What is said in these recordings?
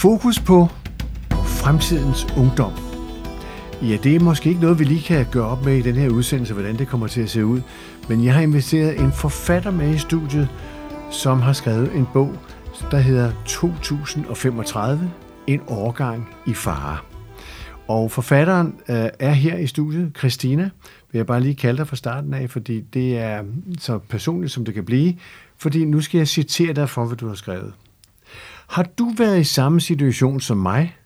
Fokus på fremtidens ungdom. Ja, det er måske ikke noget, vi lige kan gøre op med i den her udsendelse, hvordan det kommer til at se ud. Men jeg har inviteret en forfatter med i studiet, som har skrevet en bog, der hedder 2035, en årgang i fare. Og forfatteren øh, er her i studiet, Christina, vil jeg bare lige kalde dig fra starten af, fordi det er så personligt, som det kan blive. Fordi nu skal jeg citere dig for, hvad du har skrevet. Har du været i samme situation som mig,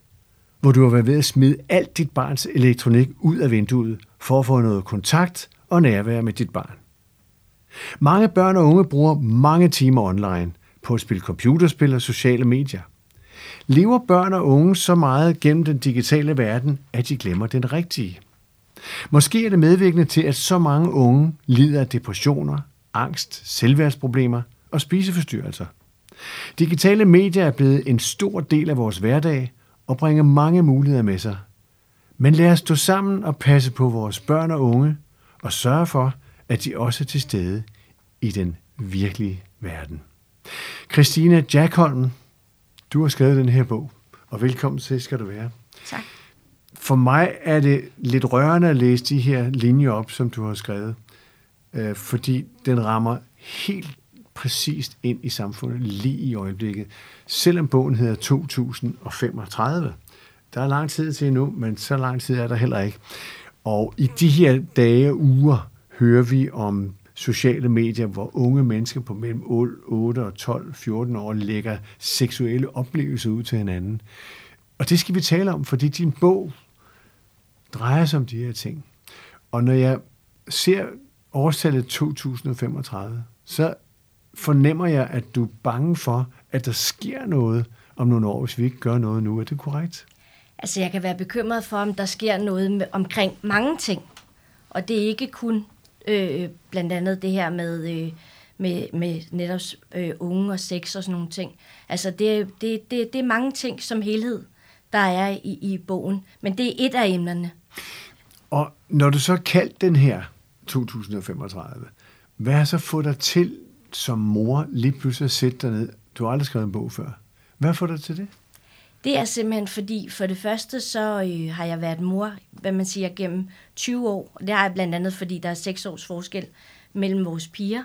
hvor du har været ved at smide alt dit barns elektronik ud af vinduet for at få noget kontakt og nærvær med dit barn? Mange børn og unge bruger mange timer online på at spille computerspil og sociale medier. Lever børn og unge så meget gennem den digitale verden, at de glemmer den rigtige? Måske er det medvirkende til, at så mange unge lider af depressioner, angst, selvværdsproblemer og spiseforstyrrelser. Digitale medier er blevet en stor del af vores hverdag og bringer mange muligheder med sig. Men lad os stå sammen og passe på vores børn og unge og sørge for, at de også er til stede i den virkelige verden. Christina Jackholm, du har skrevet den her bog, og velkommen til skal du være. Tak. For mig er det lidt rørende at læse de her linjer op, som du har skrevet, øh, fordi den rammer helt præcist ind i samfundet lige i øjeblikket. Selvom bogen hedder 2035. Der er lang tid til endnu, men så lang tid er der heller ikke. Og i de her dage og uger hører vi om sociale medier, hvor unge mennesker på mellem 8 og 12, 14 år lægger seksuelle oplevelser ud til hinanden. Og det skal vi tale om, fordi din bog drejer sig om de her ting. Og når jeg ser årstallet 2035, så fornemmer jeg, at du er bange for, at der sker noget om nogle år, hvis vi ikke gør noget nu. Er det korrekt? Altså, jeg kan være bekymret for, om der sker noget med, omkring mange ting. Og det er ikke kun øh, blandt andet det her med, øh, med, med netop øh, unge og sex og sådan nogle ting. Altså, det, det, det, det er mange ting som helhed, der er i, i bogen. Men det er et af emnerne. Og når du så kaldt den her 2035, hvad har så fået dig til som mor lige pludselig at sætte dig ned? Du har aldrig skrevet en bog før. Hvad får dig til det? Det er simpelthen fordi, for det første, så øh, har jeg været mor, hvad man siger, gennem 20 år. Det har jeg blandt andet, fordi der er 6 års forskel mellem vores piger.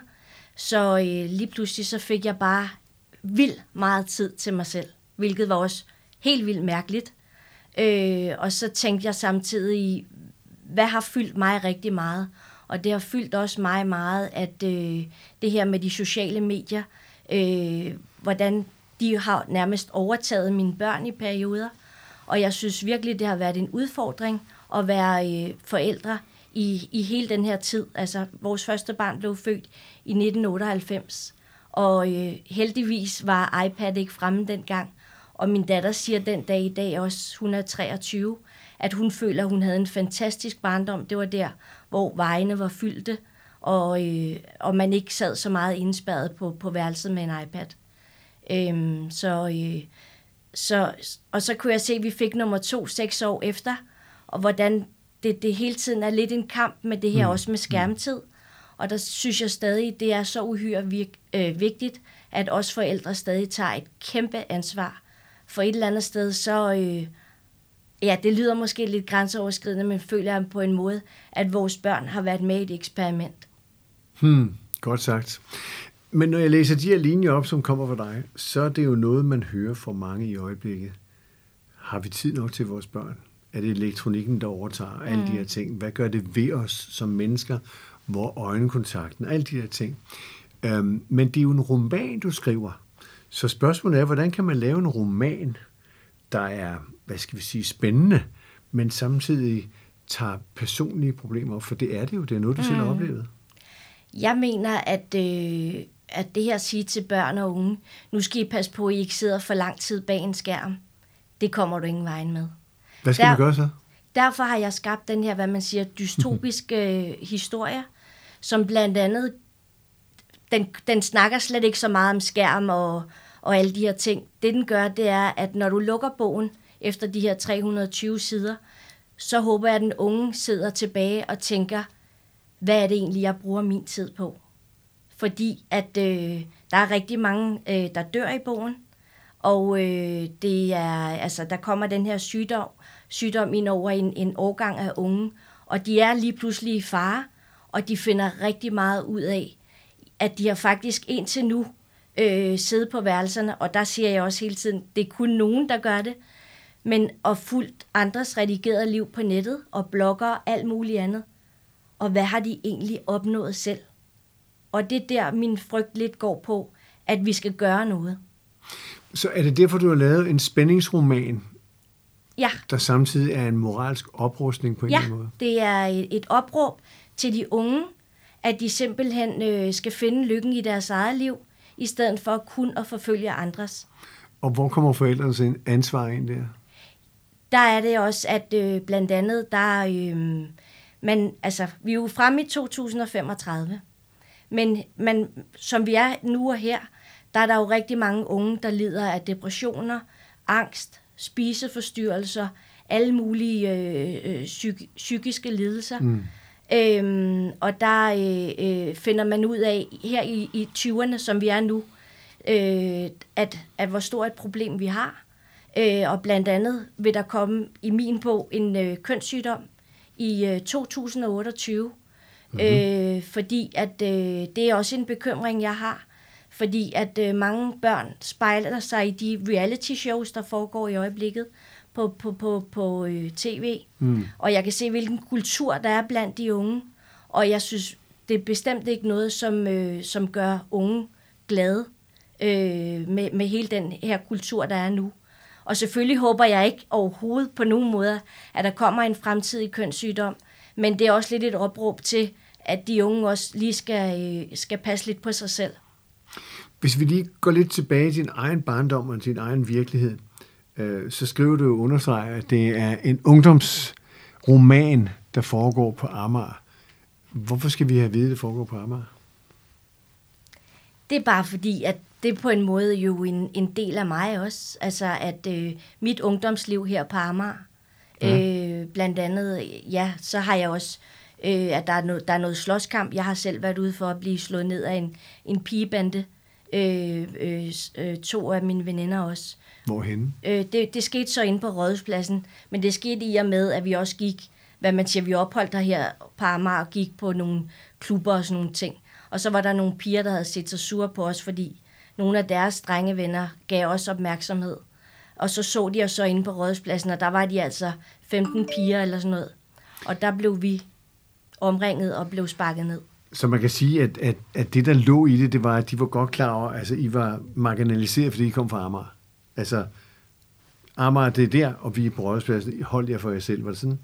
Så øh, lige pludselig så fik jeg bare vildt meget tid til mig selv, hvilket var også helt vildt mærkeligt. Øh, og så tænkte jeg samtidig, hvad har fyldt mig rigtig meget? Og det har fyldt også mig meget, at øh, det her med de sociale medier, øh, hvordan de har nærmest overtaget mine børn i perioder. Og jeg synes virkelig, det har været en udfordring at være øh, forældre i, i hele den her tid. Altså, vores første barn blev født i 1998, og øh, heldigvis var iPad ikke fremme dengang. Og min datter siger den dag i dag også, hun er 23, at hun føler, at hun havde en fantastisk barndom. Det var der, hvor vejene var fyldte, og, øh, og man ikke sad så meget indspærret på, på værelset med en iPad. Øhm, så, øh, så, og så kunne jeg se, at vi fik nummer to seks år efter, og hvordan det, det hele tiden er lidt en kamp med det her, mm. også med skærmtid. Og der synes jeg stadig, det er så uhyre virk, øh, vigtigt, at os forældre stadig tager et kæmpe ansvar. For et eller andet sted, så... Øh, ja, det lyder måske lidt grænseoverskridende, men føler jeg på en måde, at vores børn har været med i et eksperiment. Hmm, godt sagt. Men når jeg læser de her linjer op, som kommer fra dig, så er det jo noget, man hører fra mange i øjeblikket. Har vi tid nok til vores børn? Er det elektronikken, der overtager mm. alle de her ting? Hvad gør det ved os som mennesker? Hvor øjenkontakten? Alle de her ting. Øhm, men det er jo en roman, du skriver. Så spørgsmålet er, hvordan kan man lave en roman, der er, hvad skal vi sige, spændende, men samtidig tager personlige problemer op? For det er det jo, det er noget, du mm. selv har mm. oplevet. Jeg mener, at øh, at det her at sige til børn og unge, nu skal I passe på, at I ikke sidder for lang tid bag en skærm, det kommer du ingen vejen med. Hvad skal Der, man gøre så? Derfor har jeg skabt den her, hvad man siger, dystopiske øh, historie, som blandt andet, den, den snakker slet ikke så meget om skærm og, og alle de her ting. Det den gør, det er, at når du lukker bogen efter de her 320 sider, så håber jeg, at den unge sidder tilbage og tænker, hvad er det egentlig, jeg bruger min tid på? fordi at øh, der er rigtig mange, øh, der dør i bogen, Og øh, det er, altså, der kommer den her sygdom, sygdom ind over en, en årgang af unge, og de er lige pludselig i fare, og de finder rigtig meget ud af, at de har faktisk indtil nu øh, siddet på værelserne, og der siger jeg også hele tiden, det er kun nogen, der gør det, men og fuldt andres redigerede liv på nettet, og blogger og alt muligt andet. Og hvad har de egentlig opnået selv? Og det er der, min frygt lidt går på, at vi skal gøre noget. Så er det derfor, du har lavet en spændingsroman, Ja, der samtidig er en moralsk oprustning på en ja eller anden måde? det er et, et opråb til de unge, at de simpelthen øh, skal finde lykken i deres eget liv, i stedet for kun at forfølge andres. Og hvor kommer forældrenes ansvar ind der? der er det også, at øh, blandt andet, der øh, man, altså, vi er jo fremme i 2035, men man, som vi er nu og her, der er der jo rigtig mange unge, der lider af depressioner, angst, spiseforstyrrelser, alle mulige øh, øh, psyk- psykiske lidelser. Mm. Øhm, og der øh, øh, finder man ud af, her i, i 20'erne, som vi er nu, øh, at, at hvor stort et problem vi har. Øh, og blandt andet vil der komme i min bog en øh, kønssygdom i øh, 2028, mm-hmm. øh, fordi at øh, det er også en bekymring, jeg har. Fordi at øh, mange børn spejler sig i de reality shows, der foregår i øjeblikket på, på, på, på øh, tv. Mm. Og jeg kan se, hvilken kultur der er blandt de unge. Og jeg synes, det er bestemt ikke noget, som, øh, som gør unge glade øh, med, med hele den her kultur, der er nu. Og selvfølgelig håber jeg ikke overhovedet på nogen måde, at der kommer en fremtidig kønssygdom. Men det er også lidt et opråb til, at de unge også lige skal, øh, skal passe lidt på sig selv. Hvis vi lige går lidt tilbage til din egen barndom og til din egen virkelighed, øh, så skriver du understreger, at det er en ungdomsroman, der foregår på Amager. Hvorfor skal vi have at vide, at det foregår på Amager? Det er bare fordi, at det er på en måde jo en, en del af mig også. Altså, at øh, mit ungdomsliv her på Amager, ja. øh, blandt andet, ja, så har jeg også, øh, at der er, noget, der er noget slåskamp. Jeg har selv været ude for at blive slået ned af en, en pigebande. Øh, øh, øh, to af mine veninder også. Hvorhenne? Øh, det, det skete så inde på Rådhuspladsen, men det skete i og med, at vi også gik, hvad man siger, vi opholdt der her på Amager og gik på nogle klubber og sådan nogle ting. Og så var der nogle piger, der havde set sig sure på os, fordi nogle af deres drenge venner gav os opmærksomhed. Og så så de os så inde på Rådhuspladsen, og der var de altså 15 piger eller sådan noget. Og der blev vi omringet og blev sparket ned. Så man kan sige, at, at, at det, der lå i det, det var, at de var godt klar over, altså I var marginaliseret, fordi I kom fra Amager. Altså, Amager, det er der, og vi er på Rådhuspladsen. Hold jer for jer selv, var det sådan?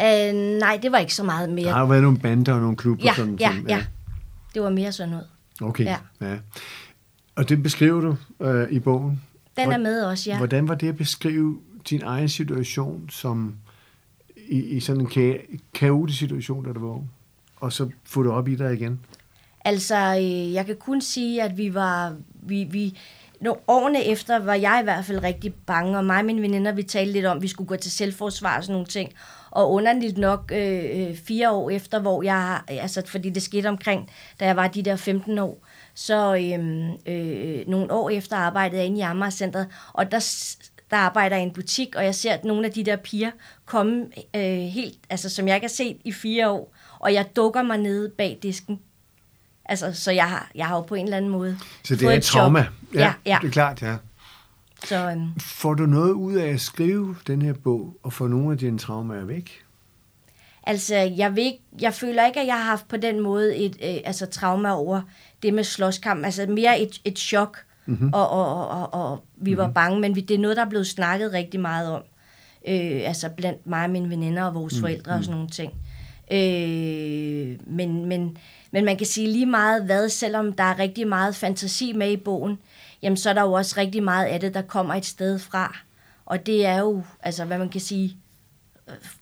Uh, nej, det var ikke så meget mere. Der har jo været nogle bander og nogle klubber. Ja, sådan, ja, som, ja. Det var mere sådan noget. Okay, Ja. ja. Og det beskriver du øh, i bogen. Den er med også, ja. Hvordan var det at beskrive din egen situation som i, i sådan en ka- kaotisk situation, da du var ung? Og så få det op i dig igen? Altså, øh, jeg kan kun sige, at vi var... Vi, vi, no, årene efter var jeg i hvert fald rigtig bange, og mig og mine veninder, vi talte lidt om, at vi skulle gå til selvforsvar og sådan nogle ting. Og underligt nok øh, øh fire år efter, hvor jeg... Altså, fordi det skete omkring, da jeg var de der 15 år, så øh, øh, nogle år efter arbejdede jeg inde i Amager og der, der arbejder jeg i en butik, og jeg ser at nogle af de der piger komme øh, helt, altså som jeg ikke har set i fire år, og jeg dukker mig nede bag disken. Altså, så jeg har, jeg har jo på en eller anden måde Så det fået er et trauma? chok. Ja, ja. Det er klart, ja. Så øhm, Får du noget ud af at skrive den her bog, og få nogle af dine traumer væk? altså, jeg, vil ikke, jeg føler ikke, at jeg har haft på den måde et øh, altså, trauma over det med slåskamp. Altså mere et, et chok, mm-hmm. og, og, og, og, og vi var bange, men vi, det er noget, der er blevet snakket rigtig meget om. Øh, altså blandt mig og mine veninder og vores forældre og sådan nogle ting. Øh, men, men, men man kan sige lige meget hvad, selvom der er rigtig meget fantasi med i bogen, jamen så er der jo også rigtig meget af det, der kommer et sted fra. Og det er jo, altså hvad man kan sige,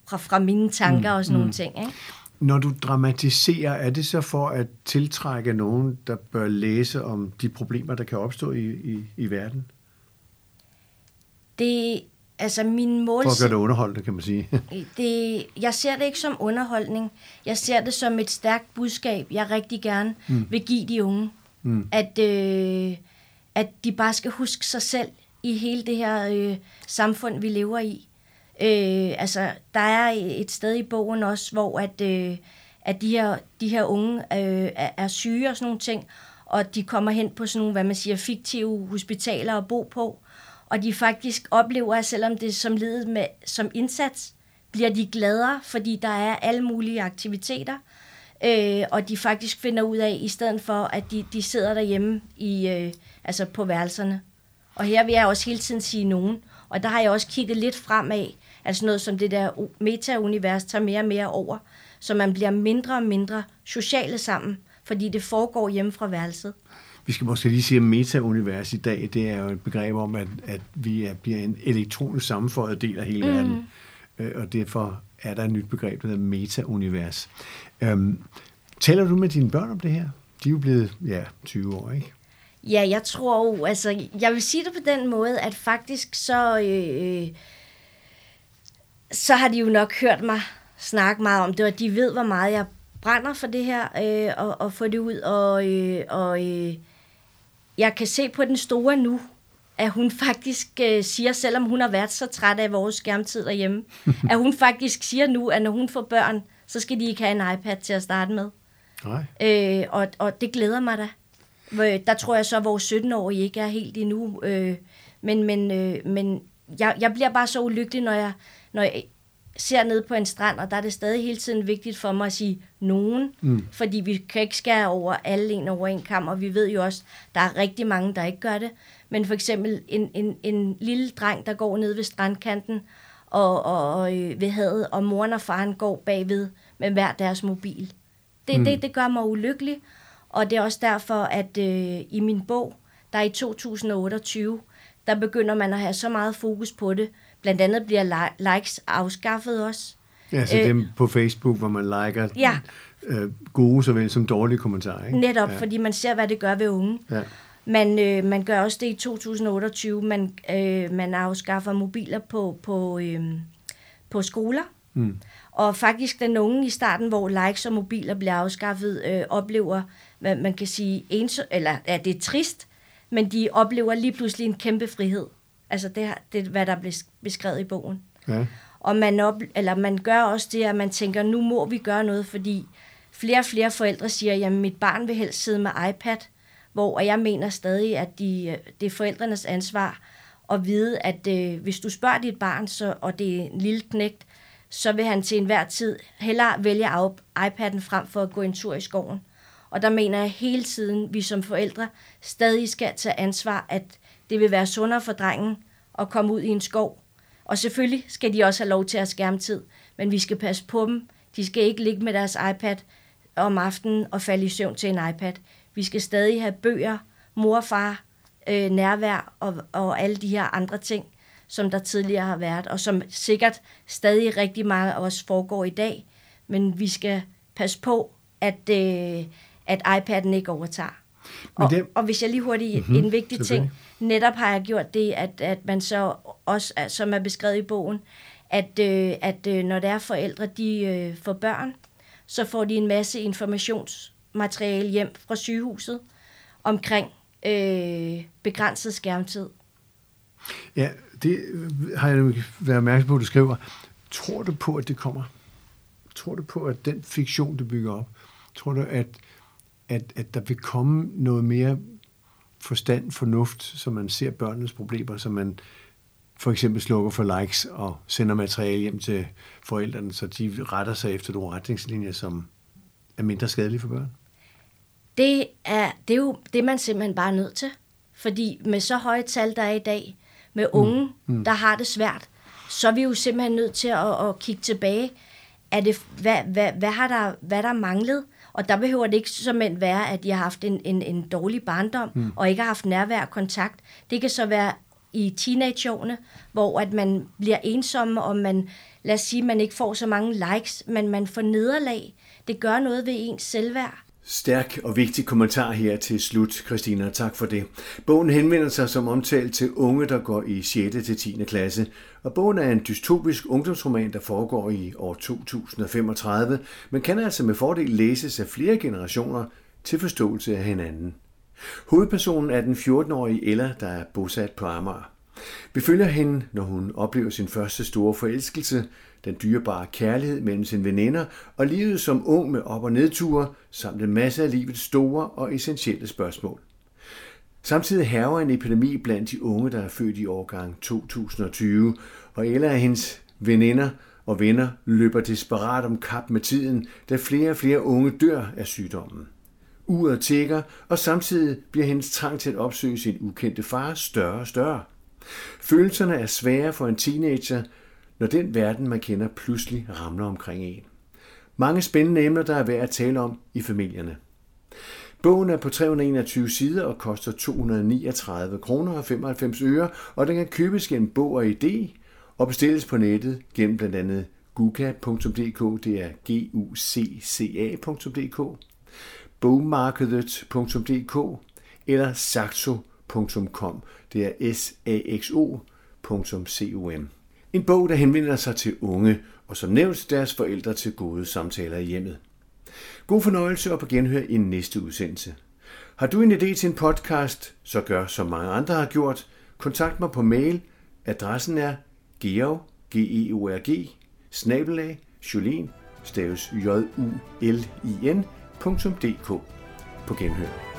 fra, fra mine tanker og sådan nogle ting. Ikke? Når du dramatiserer, er det så for at tiltrække nogen, der bør læse om de problemer, der kan opstå i, i, i verden? Det, altså min For at gøre det underholdende, kan man sige. det, jeg ser det ikke som underholdning. Jeg ser det som et stærkt budskab, jeg rigtig gerne mm. vil give de unge. Mm. At, øh, at de bare skal huske sig selv i hele det her øh, samfund, vi lever i. Øh, altså, der er et sted i bogen også, hvor at, øh, at de, her, de her unge øh, er, er syge og sådan nogle ting, og de kommer hen på sådan nogle, hvad man siger, fiktive hospitaler at bo på, og de faktisk oplever, at selvom det er som ledet med, som indsats, bliver de gladere, fordi der er alle mulige aktiviteter, øh, og de faktisk finder ud af, i stedet for, at de, de sidder derhjemme i, øh, altså på værelserne. Og her vil jeg også hele tiden sige nogen, og der har jeg også kigget lidt fremad, altså noget som det der meta-univers tager mere og mere over, så man bliver mindre og mindre sociale sammen, fordi det foregår hjemme fra værelset. Vi skal måske lige sige, at meta-univers i dag, det er jo et begreb om, at, at vi er, bliver en elektronisk sammenføjet del af hele mm. verden. Øh, og derfor er der et nyt begreb, der hedder meta-univers. Øhm, taler du med dine børn om det her? De er jo blevet ja, 20 år, ikke? Ja, jeg tror jo, altså, jeg vil sige det på den måde, at faktisk så, øh, så har de jo nok hørt mig snakke meget om det, og de ved, hvor meget jeg brænder for det her, øh, og, og få det ud, og, øh, og øh, jeg kan se på den store nu, at hun faktisk øh, siger, selvom hun har været så træt af vores skærmtid derhjemme, at hun faktisk siger nu, at når hun får børn, så skal de ikke have en iPad til at starte med. Nej. Øh, og, og det glæder mig da. Der tror jeg så, at vores 17-årige ikke er helt endnu. Øh, men men, øh, men jeg, jeg bliver bare så ulykkelig, når jeg, når jeg ser ned på en strand, og der er det stadig hele tiden vigtigt for mig at sige nogen, mm. fordi vi kan ikke skære over alle en over en kamp, og vi ved jo også, der er rigtig mange, der ikke gør det. Men for eksempel en, en, en lille dreng, der går ned ved strandkanten og, og, og øh, ved havet, og moren og faren går bagved med hver deres mobil. Det, mm. det, det gør mig ulykkelig, og det er også derfor, at øh, i min bog, der i 2028, der begynder man at have så meget fokus på det. Blandt andet bliver li- likes afskaffet også. Ja, så øh, dem på Facebook, hvor man liker ja. øh, gode såvel som dårlige kommentarer. Ikke? Netop, ja. fordi man ser, hvad det gør ved unge. Ja. Man, øh, man gør også det i 2028. Man, øh, man afskaffer mobiler på, på, øh, på skoler. Mm. Og faktisk den unge i starten, hvor likes og mobiler bliver afskaffet, øh, oplever, hvad man kan sige, ens, eller ja, det er trist, men de oplever lige pludselig en kæmpe frihed. Altså det, det hvad der blev beskrevet i bogen. Ja. Og man, op, eller man gør også det, at man tænker, nu må vi gøre noget, fordi flere og flere forældre siger, jamen mit barn vil helst sidde med iPad, hvor jeg mener stadig, at de, det er forældrenes ansvar at vide, at øh, hvis du spørger dit barn, så, og det er en lille knægt, så vil han til enhver tid hellere vælge iPad'en frem for at gå en tur i skoven. Og der mener jeg hele tiden, vi som forældre stadig skal tage ansvar, at det vil være sundere for drengen at komme ud i en skov. Og selvfølgelig skal de også have lov til at skærmtid, men vi skal passe på dem. De skal ikke ligge med deres iPad om aftenen og falde i søvn til en iPad. Vi skal stadig have bøger, mor og far, øh, nærvær og, og alle de her andre ting, som der tidligere har været, og som sikkert stadig rigtig meget af os foregår i dag. Men vi skal passe på, at, øh, at iPad'en ikke overtager. Og, det... og hvis jeg lige hurtigt, mm-hmm, en vigtig ting, netop har jeg gjort det, at, at man så også, som er beskrevet i bogen, at, øh, at øh, når der er forældre, de øh, får børn, så får de en masse informationsmateriale hjem fra sygehuset omkring øh, begrænset skærmtid. Ja, det har jeg været opmærksom på, at du skriver. Tror du på, at det kommer? Tror du på, at den fiktion, du bygger op, tror du, at, at, at der vil komme noget mere forstand, fornuft, så man ser børnenes problemer, så man for eksempel slukker for likes og sender materiale hjem til forældrene, så de retter sig efter nogle retningslinjer, som er mindre skadelige for børn? Det er, det er jo det, man simpelthen bare er nødt til. Fordi med så høje tal, der er i dag, med unge, mm. Mm. der har det svært, så er vi jo simpelthen nødt til at, at kigge tilbage. Er det, hvad, hvad, hvad, har der, hvad der manglet? Og der behøver det ikke som være, at de har haft en, en, en dårlig barndom, mm. og ikke har haft nærvær og kontakt. Det kan så være i teenageårene, hvor at man bliver ensom, og man, lad os sige, man ikke får så mange likes, men man får nederlag. Det gør noget ved ens selvværd. Stærk og vigtig kommentar her til slut, Christina. Tak for det. Bogen henvender sig som omtalt til unge, der går i 6. til 10. klasse, og bogen er en dystopisk ungdomsroman, der foregår i år 2035, men kan altså med fordel læses af flere generationer til forståelse af hinanden. Hovedpersonen er den 14-årige Ella, der er bosat på Amager. Vi følger hende, når hun oplever sin første store forelskelse, den dyrebare kærlighed mellem sine veninder og livet som ung med op- og nedture, samt en masse af livets store og essentielle spørgsmål. Samtidig hæver en epidemi blandt de unge, der er født i årgang 2020, og eller af hendes veninder og venner løber desperat om kap med tiden, da flere og flere unge dør af sygdommen. Uret tækker, og samtidig bliver hendes trang til at opsøge sin ukendte far større og større. Følelserne er svære for en teenager, når den verden, man kender, pludselig ramler omkring en. Mange spændende emner, der er værd at tale om i familierne. Bogen er på 321 sider og koster 239 kroner og 95 øre, og den kan købes gennem Bog og ID og bestilles på nettet gennem blandt andet guca.dk, det er g u c c a.dk, bogmarkedet.dk eller saxo.com, det er saxo.com. En bog, der henvender sig til unge, og som nævnt deres forældre til gode samtaler i hjemmet. God fornøjelse og på genhør i næste udsendelse. Har du en idé til en podcast, så gør som mange andre har gjort. Kontakt mig på mail. Adressen er georg, g e o r g snabelag, Jolien, staves j u l i n .dk. På genhør.